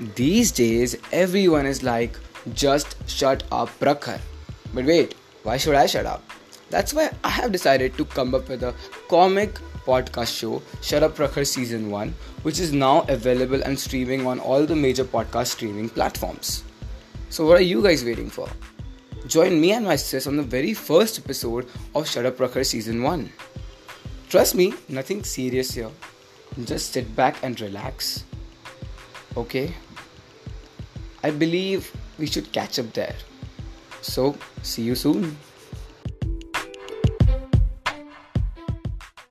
These days, everyone is like, just shut up, Prakhar. But wait, why should I shut up? That's why I have decided to come up with a comic podcast show, Shut Up Prakhar Season 1, which is now available and streaming on all the major podcast streaming platforms. So, what are you guys waiting for? Join me and my sis on the very first episode of Shut Up Prakhar Season 1. Trust me, nothing serious here. Just sit back and relax. Okay? I believe we should catch up there. So, see you soon.